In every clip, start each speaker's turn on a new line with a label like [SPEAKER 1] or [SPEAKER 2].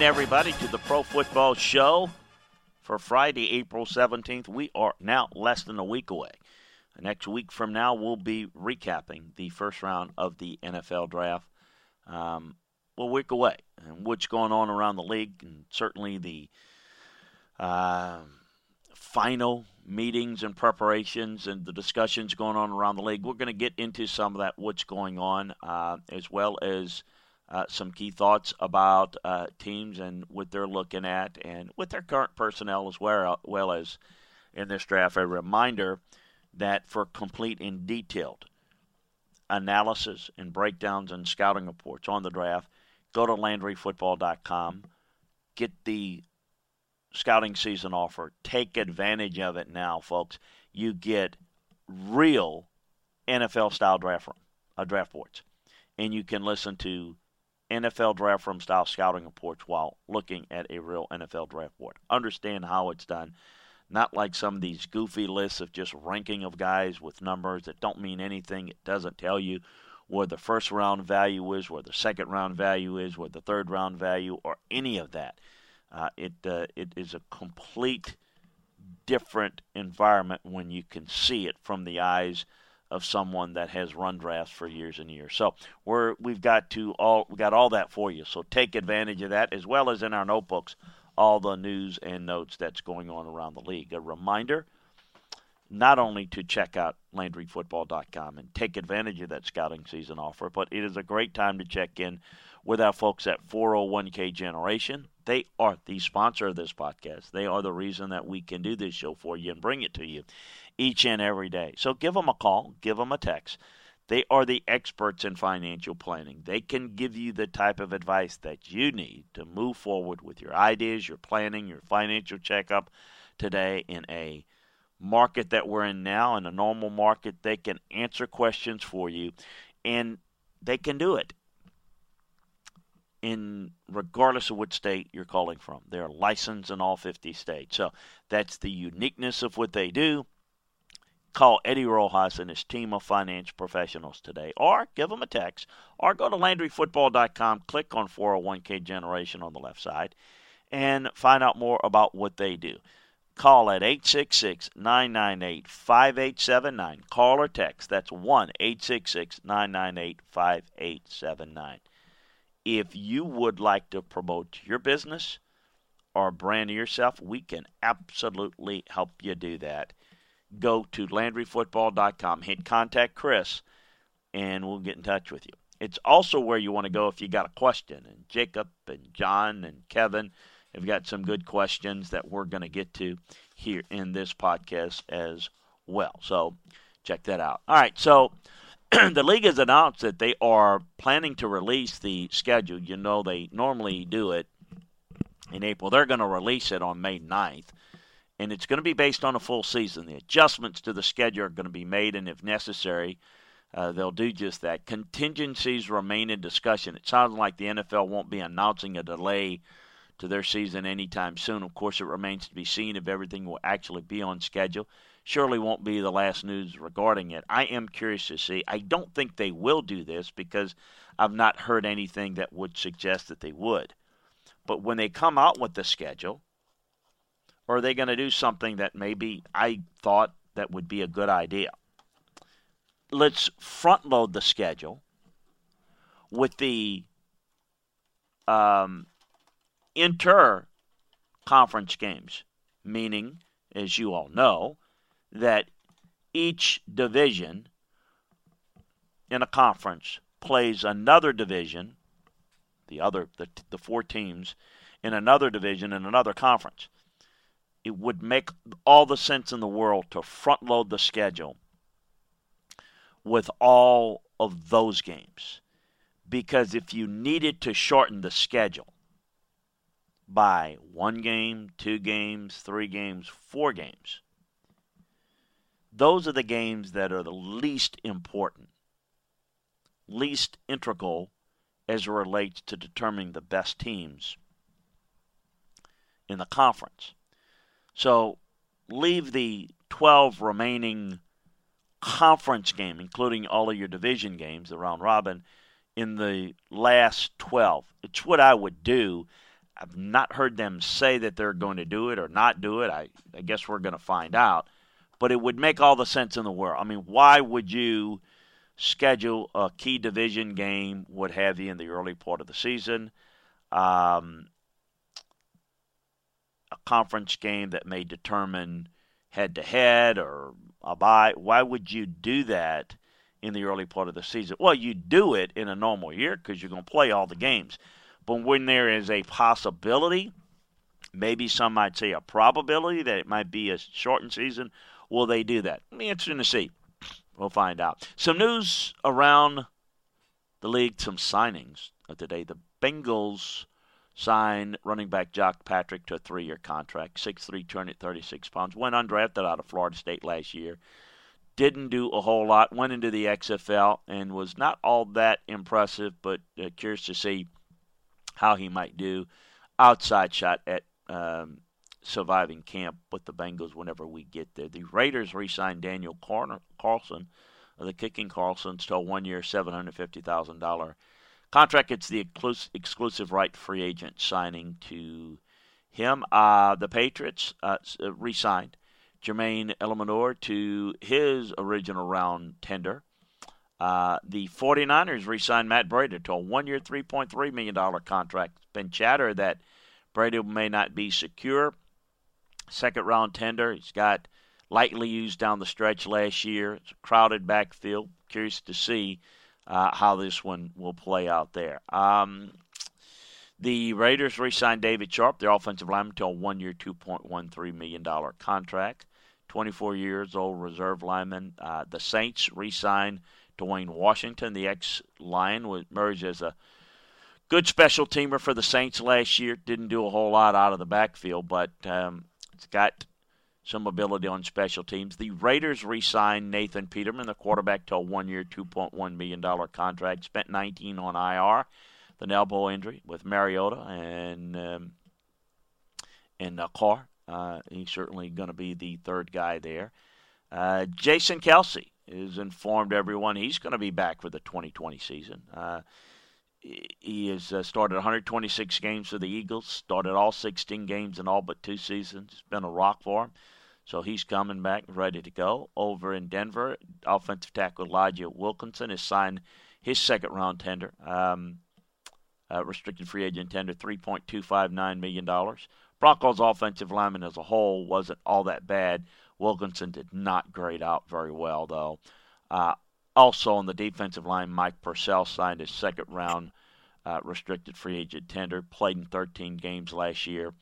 [SPEAKER 1] in, everybody, to the Pro Football Show for Friday, April 17th. We are now less than a week away. Next week from now, we'll be recapping the first round of the NFL draft. Um, a week away, and what's going on around the league, and certainly the uh, final meetings and preparations and the discussions going on around the league. We're going to get into some of that, what's going on, uh, as well as uh, some key thoughts about uh, teams and what they're looking at and with their current personnel as well, well as in this draft. A reminder that for complete and detailed analysis and breakdowns and scouting reports on the draft, go to LandryFootball.com, get the scouting season offer, take advantage of it now, folks. You get real NFL style draft uh, draft boards, and you can listen to NFL draft room style scouting reports while looking at a real NFL draft board. Understand how it's done. Not like some of these goofy lists of just ranking of guys with numbers that don't mean anything. It doesn't tell you where the first round value is, where the second round value is, where the third round value, or any of that. Uh, it uh, it is a complete different environment when you can see it from the eyes of someone that has run drafts for years and years. So we're we've got to all we got all that for you. So take advantage of that as well as in our notebooks all the news and notes that's going on around the league. A reminder not only to check out LandryFootball.com and take advantage of that scouting season offer, but it is a great time to check in with our folks at 401k Generation. They are the sponsor of this podcast. They are the reason that we can do this show for you and bring it to you each and every day. So give them a call, give them a text. They are the experts in financial planning. They can give you the type of advice that you need to move forward with your ideas, your planning, your financial checkup today in a market that we're in now, in a normal market. They can answer questions for you, and they can do it in regardless of what state you're calling from. They're licensed in all 50 states. So that's the uniqueness of what they do. Call Eddie Rojas and his team of finance professionals today, or give them a text, or go to LandryFootball.com, click on 401k Generation on the left side, and find out more about what they do. Call at 866 998 5879. Call or text. That's 1 866 998 5879. If you would like to promote your business or brand yourself, we can absolutely help you do that go to LandryFootball.com, hit contact Chris, and we'll get in touch with you. It's also where you want to go if you got a question. And Jacob and John and Kevin have got some good questions that we're going to get to here in this podcast as well. So check that out. All right, so the league has announced that they are planning to release the schedule. You know, they normally do it in April. They're going to release it on May 9th and it's going to be based on a full season. The adjustments to the schedule are going to be made, and if necessary, uh, they'll do just that. Contingencies remain in discussion. It sounds like the NFL won't be announcing a delay to their season anytime soon. Of course, it remains to be seen if everything will actually be on schedule. surely won't be the last news regarding it. I am curious to see. I don't think they will do this because I've not heard anything that would suggest that they would. But when they come out with the schedule, or are they going to do something that maybe I thought that would be a good idea? Let's front load the schedule with the um, inter conference games, meaning, as you all know, that each division in a conference plays another division, the other the, the four teams in another division in another conference. It would make all the sense in the world to front load the schedule with all of those games. Because if you needed to shorten the schedule by one game, two games, three games, four games, those are the games that are the least important, least integral as it relates to determining the best teams in the conference. So leave the 12 remaining conference game, including all of your division games, the round robin, in the last 12. It's what I would do. I've not heard them say that they're going to do it or not do it. I, I guess we're going to find out but it would make all the sense in the world. I mean, why would you schedule a key division game, what have you, in the early part of the season? Um, conference game that may determine head to head or a bye. Why would you do that in the early part of the season? Well, you do it in a normal year because you're going to play all the games. But when there is a possibility, maybe some might say a probability that it might be a shortened season Will they do that? Interesting to see. We'll find out. Some news around the league, some signings of today. The Bengals signed running back Jacques Patrick to a three year contract, 6'3, 236 pounds. Went undrafted out of Florida State last year. Didn't do a whole lot. Went into the XFL and was not all that impressive, but uh, curious to see how he might do. Outside shot at um, surviving camp with the Bengals whenever we get there. The Raiders re-signed Daniel Carlson, the kicking Carlson's to a fifty thousand dollar contract. It's the exclusive right free agent signing to him. Uh, the Patriots uh, uh, re-signed Jermaine Eluemunor to his original round tender. Uh, the 49ers re-signed Matt Breida to a one-year, $3.3 million contract. It's been chatter that Breida may not be secure second round tender. He's got lightly used down the stretch last year. It's a crowded backfield. Curious to see uh, how this one will play out there. Um, the Raiders re signed David Sharpe, their offensive lineman, to a one year, $2.13 million contract. 24 years old reserve lineman. Uh, the Saints re signed Dwayne Washington, the ex Lion, was merged as a good special teamer for the Saints last year. Didn't do a whole lot out of the backfield, but um, it's got some ability on special teams. The Raiders re signed Nathan Peterman, the quarterback, to a one year, $2.1 million contract. Spent 19 on IR, the elbow injury with Mariota and, um, and uh, Carr. Uh, he's certainly going to be the third guy there. Uh, Jason Kelce has informed everyone he's going to be back for the 2020 season. Uh, he has uh, started 126 games for the Eagles, started all 16 games in all but two seasons. It's been a rock for him. So he's coming back ready to go. Over in Denver, offensive tackle Elijah Wilkinson has signed his second round tender, um, uh, restricted free agent tender, $3.259 million. Broncos offensive lineman as a whole wasn't all that bad. Wilkinson did not grade out very well, though. Uh, also on the defensive line, Mike Purcell signed his second round uh, restricted free agent tender. Played in 13 games last year.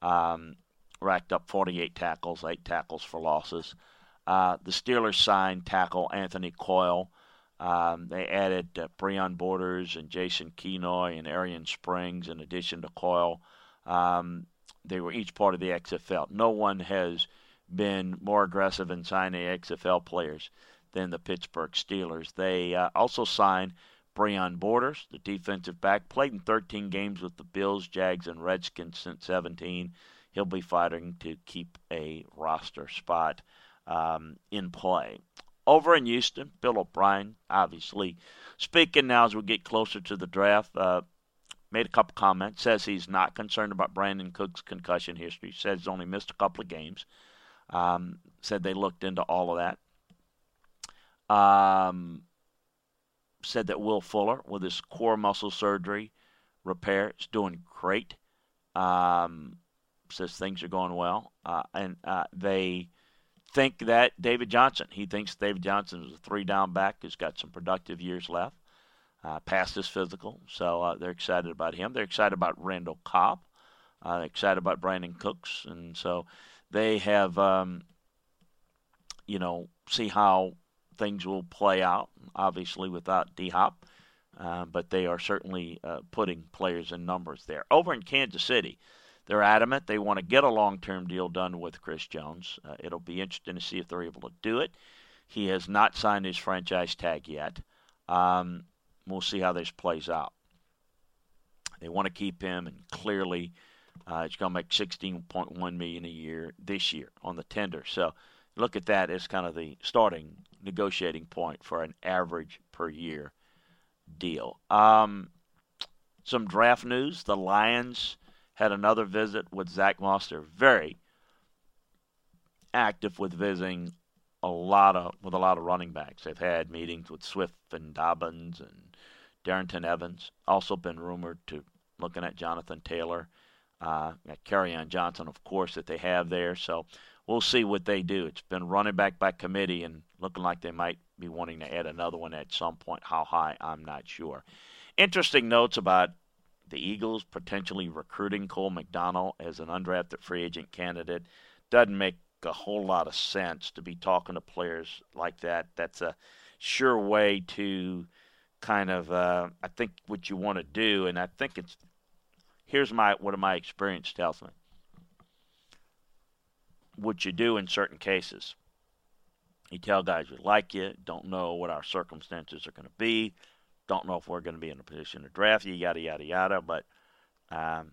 [SPEAKER 1] Um, racked up 48 tackles, eight tackles for losses. Uh, the Steelers signed tackle Anthony Coyle. Um, they added uh, Breon Borders and Jason Kenoy and Arian Springs in addition to Coyle. Um, they were each part of the XFL. No one has been more aggressive in signing XFL players than the Pittsburgh Steelers. They uh, also signed Breon Borders, the defensive back, played in 13 games with the Bills, Jags, and Redskins since 17. He'll be fighting to keep a roster spot. um, in play. Over in Houston, Bill O'Brien, obviously speaking now as we get closer to the draft, uh, made a couple comments. Says he's not concerned about Brandin Cooks' concussion history. Says he's only missed a couple of games. Um, said they looked into all of that. Um, said that Will Fuller, with his core muscle surgery repair, is doing great. Um, says things are going well, uh, and uh, they think that David Johnson. He thinks David Johnson is a three-down back who's got some productive years left, uh, past his physical. So uh, they're excited about him. They're excited about Randall Cobb. Uh, excited about Brandin Cooks, and so they have, um, you know, see how things will play out. Obviously, without D Hop, uh, but they are certainly uh, putting players and numbers there. Over in Kansas City, they're adamant they want to get a long-term deal done with Chris Jones. Uh, it'll be interesting to see if they're able to do it. He has not signed his franchise tag yet. Um, we'll see how this plays out. They want to keep him, and clearly, uh, it's going to make 16.1 million a year this year on the tender. So, look at that as kind of the starting negotiating point for an average per year deal. Um, some draft news: the Lions had another visit with Zach Moss. They're very active with visiting a lot of with a lot of running backs. They've had meetings with Swift and Dobbins and Darrynton Evans. Also been rumored to looking at Jonathan Taylor, uh, Kerryon Johnson, of course, that they have there. So we'll see what they do. It's been running back by committee and looking like they might be wanting to add another one at some point. How high, I'm not sure. Interesting notes about the Eagles potentially recruiting Cole McDonald as an undrafted free agent candidate doesn't make a whole lot of sense to be talking to players like that. That's a sure way to kind of, uh, I think, what you want to do, and I think it's here's my what my experience tells me. What you do in certain cases, you tell guys we like you, don't know what our circumstances are going to be, don't know if we're going to be in a position to draft you, yada yada yada. But um,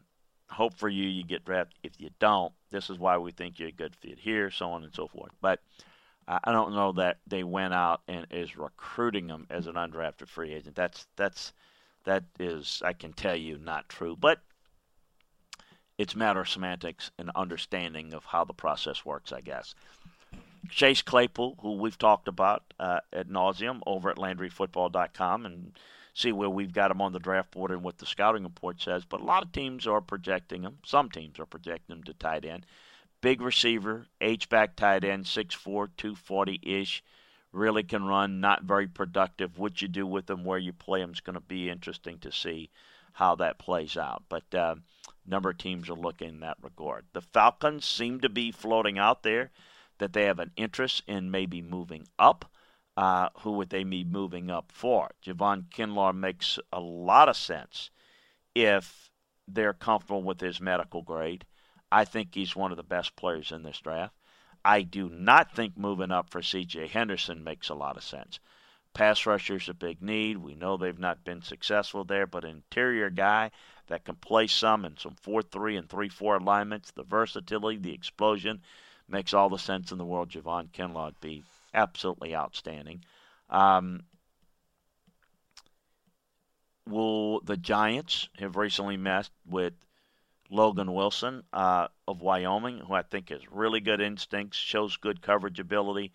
[SPEAKER 1] hope for you, you get drafted. If you don't, this is why we think you're a good fit here, so on and so forth. But I don't know that they went out and is recruiting him as an undrafted free agent. That's that's that is I can tell you not true. But it's matter of semantics and understanding of how the process works, I guess. Chase Claypool, who we've talked about uh, at nauseum over at LandryFootball.com, and see where we've got him on the draft board and what the scouting report says. But a lot of teams are projecting him. Some teams are projecting him to tight end. Big receiver, H-back tight end, 6'4", 240-ish. Really can run, not very productive. What you do with him, where you play him is going to be interesting to see how that plays out. But uh, number of teams are looking in that regard. The Falcons seem to be floating out there that they have an interest in maybe moving up. Uh, who would they be moving up for? Javon Kinlaw makes a lot of sense if they're comfortable with his medical grade. I think he's one of the best players in this draft. I do not think moving up for C.J. Henderson makes a lot of sense. Pass rusher's a big need. We know they've not been successful there, but interior guy that can play some in some 4 3 and 3 4 alignments, the versatility, the explosion, makes all the sense in the world. Javon Kinlaw would be absolutely outstanding. Um, will the Giants have recently met with Logan Wilson uh, of Wyoming, who I think has really good instincts, shows good coverage ability.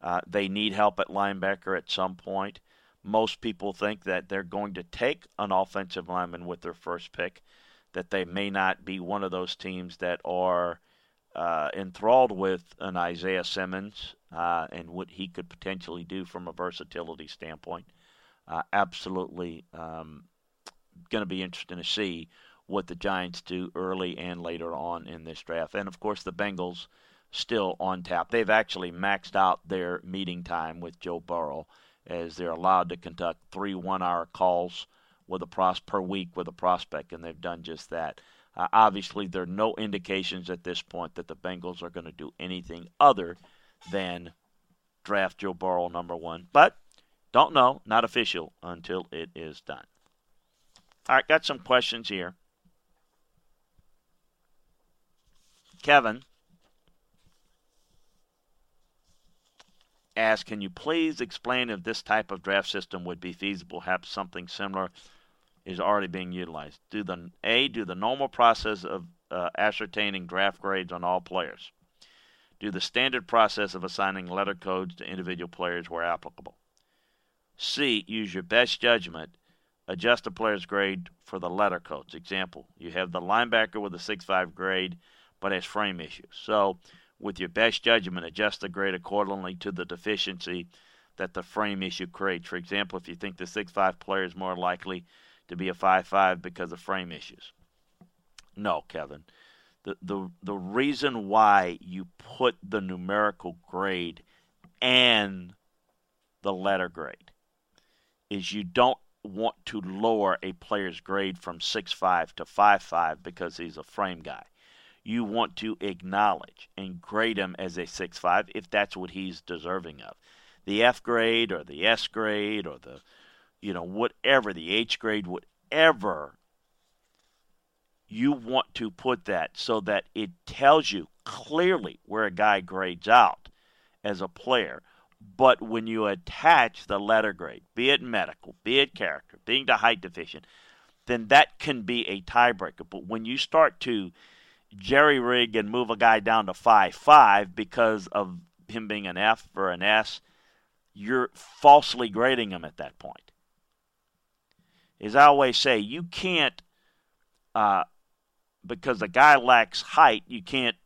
[SPEAKER 1] Uh, they need help at linebacker at some point. Most people think that they're going to take an offensive lineman with their first pick, that they may not be one of those teams that are uh, enthralled with an Isaiah Simmons uh, and what he could potentially do from a versatility standpoint. Uh, absolutely um, going to be interesting to see what the Giants do early and later on in this draft. And of course, the Bengals still on tap. They've actually maxed out their meeting time with Joe Burrow as they're allowed to conduct three one-hour calls with a pros per week with a prospect, and they've done just that. Uh, obviously, there are no indications at this point that the Bengals are going to do anything other than draft Joe Burrow number one. But don't know, not official until it is done. All right, got some questions here. Kevin asked, can you please explain if this type of draft system would be feasible? Perhaps something similar is already being utilized. Do the A, do the normal process of uh, ascertaining draft grades on all players. Do the standard process of assigning letter codes to individual players where applicable. C, use your best judgment. Adjust a player's grade for the letter codes. Example, you have the linebacker with a 6.5 grade but has frame issues. So with your best judgment, adjust the grade accordingly to the deficiency that the frame issue creates. For example, if you think the 6'5 player is more likely to be a 5'5 because of frame issues. No, Kevin. The, the, the reason why you put the numerical grade and the letter grade is you don't want to lower a player's grade from 6'5 to 5'5 because he's a frame guy you want to acknowledge and grade him as a 6.5 if that's what he's deserving of. The F grade or the S grade or the, you know, whatever, the H grade, whatever, you want to put that so that it tells you clearly where a guy grades out as a player. But when you attach the letter grade, be it medical, be it character, being the height deficient, then that can be a tiebreaker. But when you start to jerry rig and move a guy down to five five because of him being an F or an S, you're falsely grading him at that point. As I always say, you can't, uh, because the guy lacks height, you can't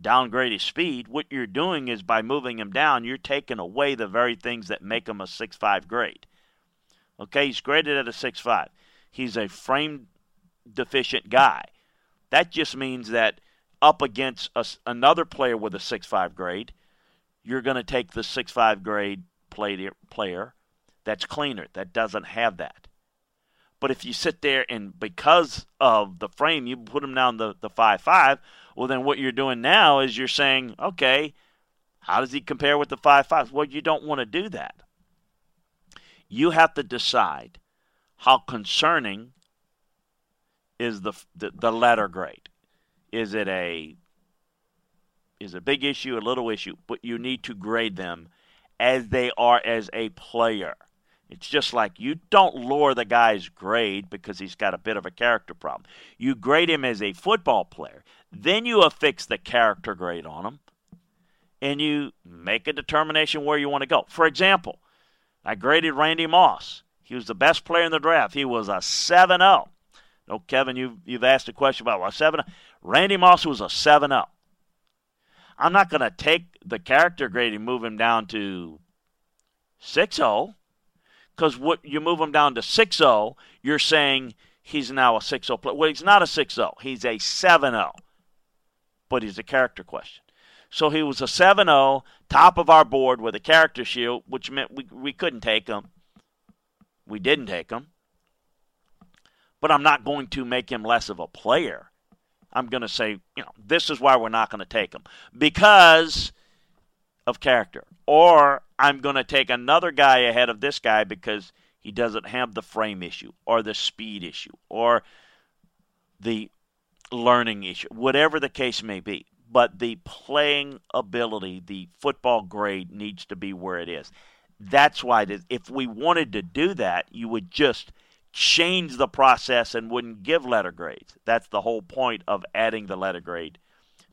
[SPEAKER 1] downgrade his speed. What you're doing is by moving him down, you're taking away the very things that make him a six-five grade. Okay, he's graded at a six-five. He's a frame deficient guy. That just means that up against a, another player with a 6.5 grade, you're going to take the 6.5 grade player that's cleaner, that doesn't have that. But if you sit there and because of the frame, you put him down the, the 5 5, well, then what you're doing now is you're saying, okay, how does he compare with the 5.5? Well, you don't want to do that. You have to decide how concerning is the, the, the letter grade? Is it a is a big issue, a little issue? But you need to grade them as they are as a player. It's just like you don't lower the guy's grade because he's got a bit of a character problem. You grade him as a football player. Then you affix the character grade on him and you make a determination where you want to go. For example, I graded Randy Moss. He was the best player in the draft. He was a 7 0. No, Kevin, you've, you've asked a question about what, 7 Randy Moss was a 7 0. I'm not going to take the character grade and move him down to 6 0 because what you move him down to 6 0, you're saying he's now a 6 0 player. Well, he's not a 6 0, he's a 7 0, but he's a character question. So he was a 7 0, top of our board with a character shield, which meant we, we couldn't take him. We didn't take him but I'm not going to make him less of a player. I'm going to say, you know, this is why we're not going to take him because of character. Or I'm going to take another guy ahead of this guy because he doesn't have the frame issue or the speed issue or the learning issue, whatever the case may be. But the playing ability, the football grade needs to be where it is. That's why if we wanted to do that, you would just change the process and wouldn't give letter grades. That's the whole point of adding the letter grade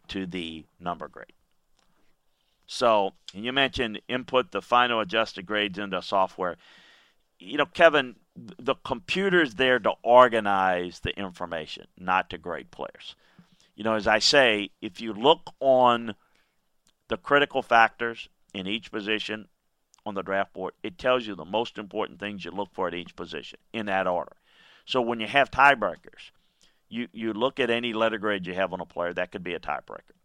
[SPEAKER 1] to the number grade. So, you mentioned input the final adjusted grades into software. You know, Kevin, the computer's there to organize the information, not to grade players. You know, as I say, if you look on the critical factors in each position on the draft board, it tells you the most important things you look for at each position in that order. So when you have tiebreakers, you, you look at any letter grade you have on a player, that could be a tiebreaker.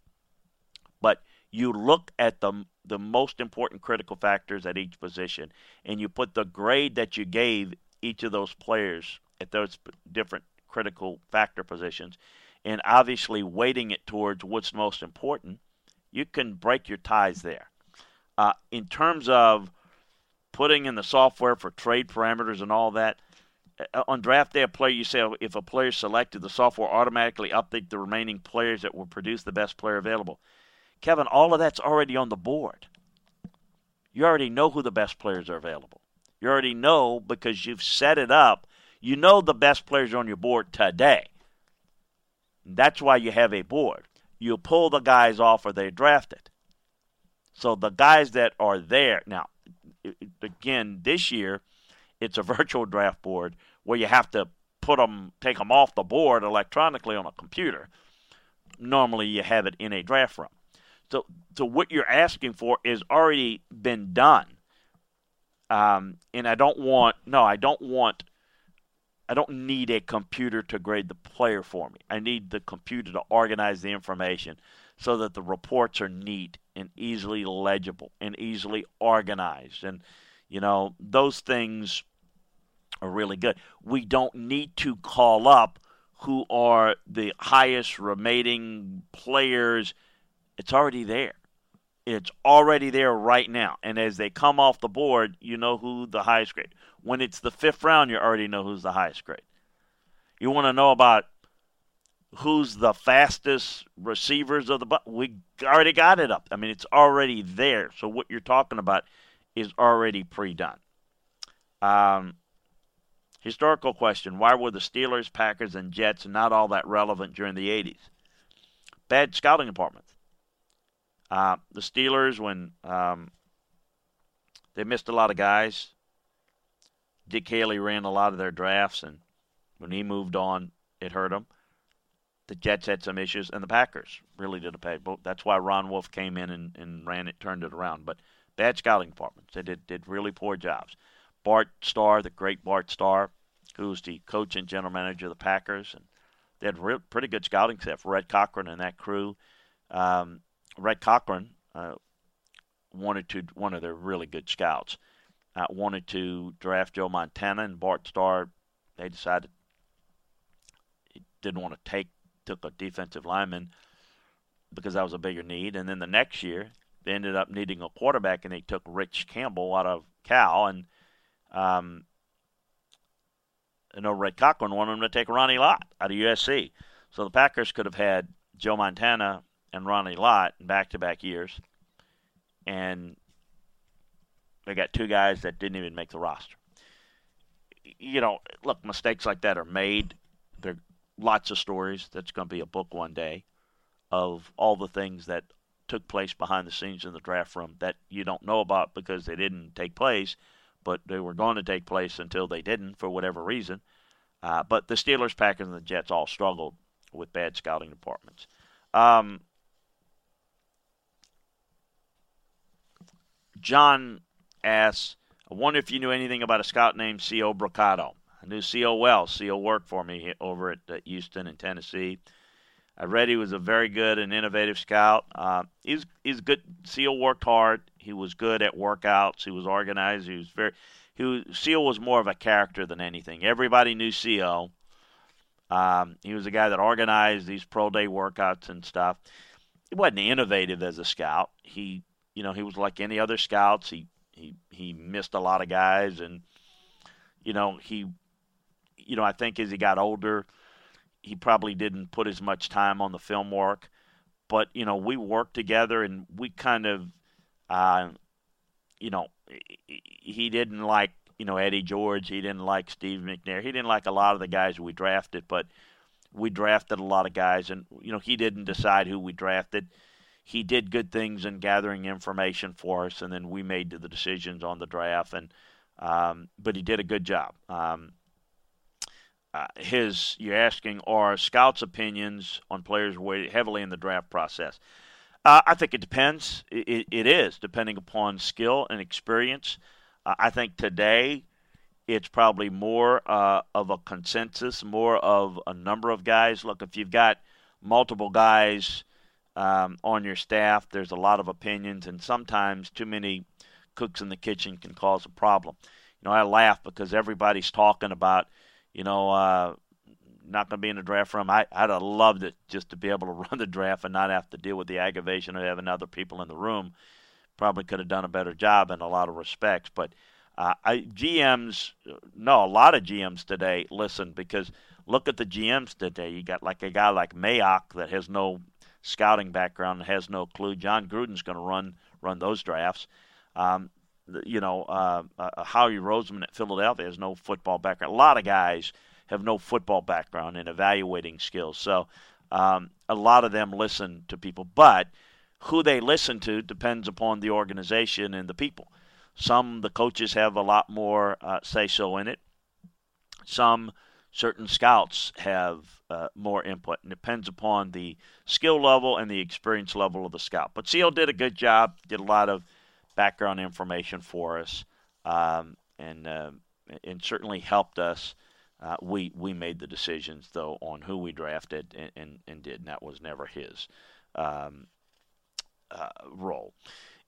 [SPEAKER 1] You look at the, the most important critical factors at each position, and you put the grade that you gave each of those players at those different critical factor positions, and obviously weighting it towards what's most important, you can break your ties there. Uh, in terms of putting in the software for trade parameters and all that, uh, on draft day, a player you say if a player is selected, the software automatically update the remaining players that will produce the best player available. Kevin, all of that's already on the board. You already know who the best players are available. You already know because you've set it up. You know the best players on your board today. That's why you have a board. You pull the guys off or they're drafted. So the guys that are there now, again, this year, it's a virtual draft board where you have to put them, take them off the board electronically on a computer. Normally, you have it in a draft room. So, so what you're asking for is already been done. Um, and I don't want no, I don't want I don't need a computer to grade the player for me. I need the computer to organize the information so that the reports are neat and easily legible and easily organized. And, you know, those things are really good. We don't need to call up who are the highest remaining players. It's already there. It's already there right now. And as they come off the board, you know who the highest grade. When it's the fifth round, you already know who's the highest grade. You want to know about who's the fastest receivers of the we already got it up. I mean, it's already there. So what you're talking about is already pre-done. Um, historical question: Why were the Steelers, Packers, and Jets not all that relevant during the '80s? Bad scouting departments. Uh, the Steelers, when um, they missed a lot of guys, Dick Haley ran a lot of their drafts, and when he moved on, it hurt them the Jets had some issues, and the Packers really did a bad. That's why Ron Wolf came in and, and ran it, turned it around. But bad scouting departments. They did did really poor jobs. Bart Starr, the great Bart Starr, who's the coach and general manager of the Packers, and they had real, pretty good scouting staff. Red Cochran and that crew. Um, Red Cochran uh, wanted to one of their really good scouts uh, wanted to draft Joe Montana, and Bart Starr. They decided he didn't want to take took a defensive lineman because that was a bigger need. And then the next year, they ended up needing a quarterback, and they took Rich Campbell out of Cal. And um, I know Red Cochran wanted him to take Ronnie Lott out of USC. So the Packers could have had Joe Montana and Ronnie Lott in back to back years. And they got two guys that didn't even make the roster. You know, look, mistakes like that are made. There are lots of stories. That's going to be a book one day of all the things that took place behind the scenes in the draft room that you don't know about because they didn't take place, but they were going to take place until they didn't for whatever reason. Uh, but the Steelers, Packers, and the Jets all struggled with bad scouting departments. Um, John asks, I wonder if you knew anything about a scout named C.O. Brocato. I knew C.O. well. C.O. worked for me over at, at Houston and Tennessee. I read he was a very good and innovative scout. Uh, he's he's good. Seal worked hard. He was good at workouts. He was organized. He was very. He was, Seal was more of a character than anything. Everybody knew Seal. Um, he was a guy that organized these pro day workouts and stuff. He wasn't innovative as a scout. He, you know, he was like any other scouts. He he he missed a lot of guys, and you know he you know, I think as he got older, he probably didn't put as much time on the film work. But you know, we worked together, and we kind of, uh, you know, he didn't like you know Eddie George. He didn't like Steve McNair. He didn't like a lot of the guys we drafted, but we drafted a lot of guys, and you know he didn't decide who we drafted. He did good things in gathering information for us, and then we made the decisions on the draft. And um, but he did a good job. Um, uh, his you're asking are scouts' opinions on players weighed heavily in the draft process. Uh, I think it depends. It, it is depending upon skill and experience. Uh, I think today it's probably more uh, of a consensus, more of a number of guys. Look, if you've got multiple guys um, on your staff, there's a lot of opinions, and sometimes too many cooks in the kitchen can cause a problem. You know, I laugh because everybody's talking about you know, uh, not going to be in the draft room. I, I'd have loved it just to be able to run the draft and not have to deal with the aggravation of having other people in the room. Probably could have done a better job in a lot of respects. But uh, I, GMs, no, a lot of GMs today listen because look at the GMs today. You got like a guy like Mayock that has no scouting background and has no clue. Jon Gruden's going to run run those drafts. Um, you know, uh, uh, Howie Roseman at Philadelphia has no football background. A lot of guys have no football background in evaluating skills. So um, a lot of them listen to people, but who they listen to depends upon the organization and the people. Some the coaches have a lot more uh, say so in it. Some certain scouts have uh, more input. And depends upon the skill level and the experience level of the scout. But Seal did a good job. Did a lot of background information for us, um, and uh, and certainly helped us uh, we we made the decisions though on who we drafted and, and, and did, and that was never his um, uh, role.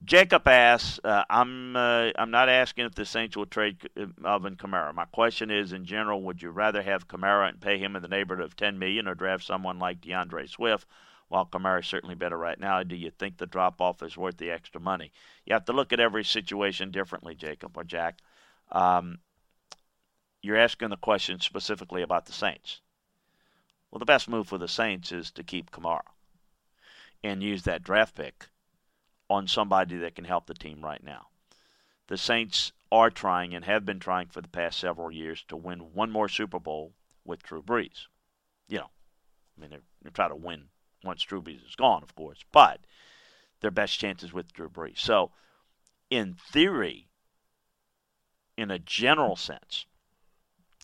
[SPEAKER 1] Jacob asks, uh, "I'm uh, I'm not asking if the Saints will trade Alvin Kamara. My question is, in general, would you rather have Kamara and pay him in the neighborhood of 10 million, or draft someone like D'Andre Swift?" While Kamara is certainly better right now, do you think the drop off is worth the extra money? You have to look at every situation differently, Jacob or Jack. Um, you're asking the question specifically about the Saints. Well, the best move for the Saints is to keep Kamara and use that draft pick on somebody that can help the team right now. The Saints are trying and have been trying for the past several years to win one more Super Bowl with Drew Brees. You know, I mean, they're, they're trying to win once Drew Brees is gone, of course, but their best chances with Drew Brees. So, in theory, in a general sense,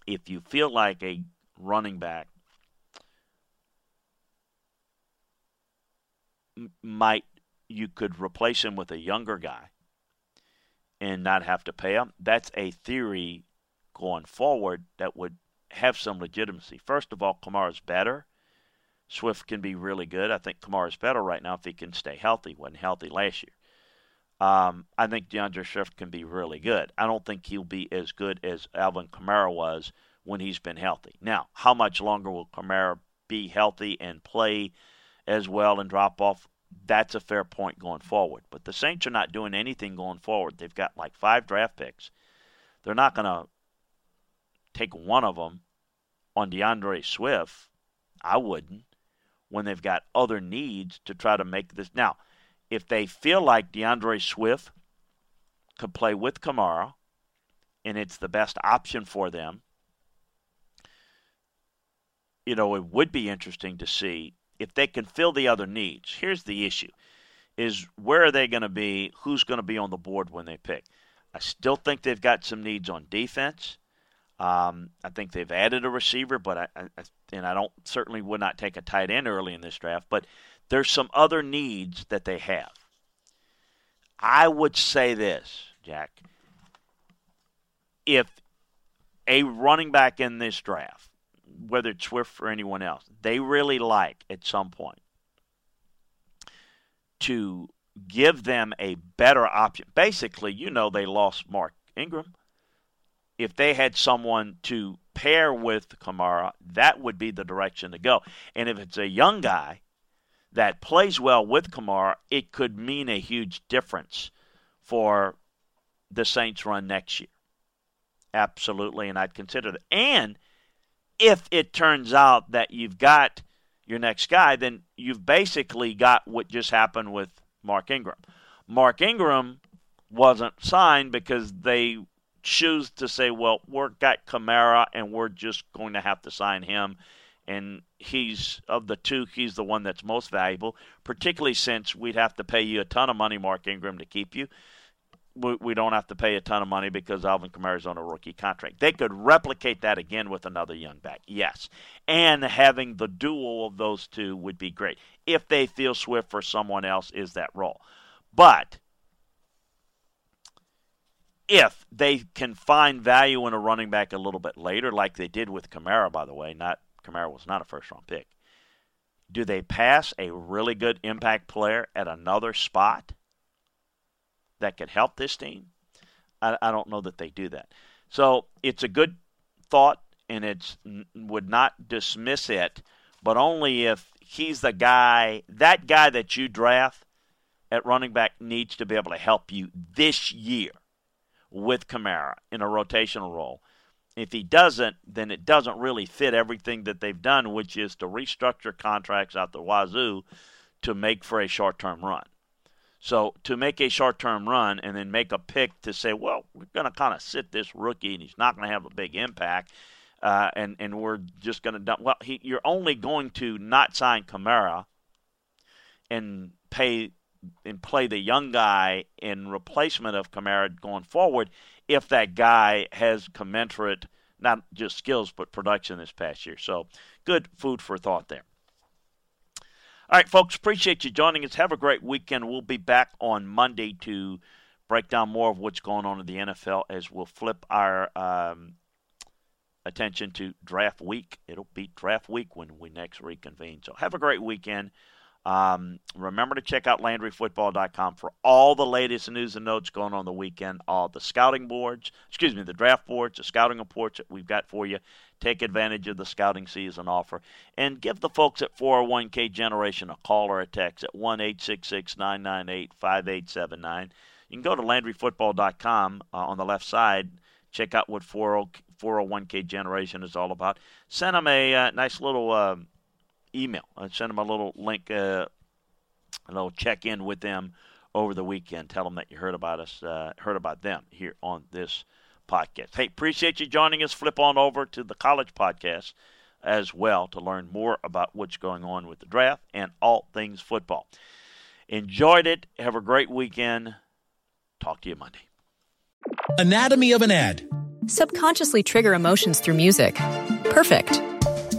[SPEAKER 1] if you feel like a running back might you could replace him with a younger guy and not have to pay him. That's a theory going forward that would have some legitimacy. First of all, Kamara's better. Swift can be really good. I think Kamara's better right now if he can stay healthy. wasn't healthy last year. Um, I think D'Andre Swift can be really good. I don't think he'll be as good as Alvin Kamara was when he's been healthy. Now, how much longer will Kamara be healthy and play as well and drop off? That's a fair point going forward. But the Saints are not doing anything going forward. They've got like five draft picks. They're not going to take one of them on D'Andre Swift. I wouldn't when they've got other needs to try to make this. Now, if they feel like D'Andre Swift could play with Kamara and it's the best option for them, you know, it would be interesting to see if they can fill the other needs. Here's the issue is where are they going to be? Who's going to be on the board when they pick? I still think they've got some needs on defense. Um, I think they've added a receiver, but I, I, and I don't certainly would not take a tight end early in this draft. But there's some other needs that they have. I would say this, Jack. If a running back in this draft, whether it's Swift or anyone else, they really like at some point to give them a better option. Basically, you know, they lost Mark Ingram. If they had someone to pair with Kamara, that would be the direction to go. And if it's a young guy that plays well with Kamara, it could mean a huge difference for the Saints run next year. Absolutely, and I'd consider that. And if it turns out that you've got your next guy, then you've basically got what just happened with Mark Ingram. Mark Ingram wasn't signed because they choose to say, well, we've got Kamara and we're just going to have to sign him and he's of the two, he's the one that's most valuable, particularly since we'd have to pay you a ton of money, Mark Ingram, to keep you. We, we don't have to pay a ton of money because Alvin Kamara's on a rookie contract. They could replicate that again with another young back, yes. And having the duel of those two would be great if they feel Swift for someone else is that role. But if they can find value in a running back a little bit later, like they did with Kamara, by the way, not Kamara was not a first round pick. Do they pass a really good impact player at another spot that could help this team? I, I don't know that they do that. So it's a good thought, and it would not dismiss it, but only if he's the guy, that guy that you draft at running back needs to be able to help you this year with Kamara in a rotational role if he doesn't, then it doesn't really fit everything that they've done, which is to restructure contracts out the wazoo to make for a short term run. So to make a short-term run and then make a pick to say, well, we're going to kind of sit this rookie and he's not going to have a big impact, uh, and and we're just going to dump. well, he, you're only going to not sign Kamara and pay and play the young guy in replacement of Kamara going forward if that guy has commensurate not just skills but production this past year. So good food for thought there. All right, folks, appreciate you joining us. Have a great weekend. We'll be back on Monday to break down more of what's going on in the NFL as we'll flip our um, attention to draft week. It'll be draft week when we next reconvene. So have a great weekend. Um, remember to check out LandryFootball.com for all the latest news and notes going on the weekend. All the scouting boards, excuse me, the draft boards, the scouting reports that we've got for you. Take advantage of the scouting season offer and give the folks at 401k Generation a call or a text at 1 998 5879. You can go to LandryFootball.com uh, on the left side. Check out what 401k Generation is all about. Send them a uh, nice little. Uh, email. I send them a little link, uh, a little check in with them over the weekend. Tell them that you heard about us, uh, heard about them here on this podcast. Hey, appreciate you joining us. Flip on over to the college podcast as well to learn more about what's going on with the draft and all things football. Enjoyed it. Have a great weekend. Talk to you Monday.
[SPEAKER 2] Anatomy of an ad.
[SPEAKER 3] Subconsciously trigger emotions through music. Perfect.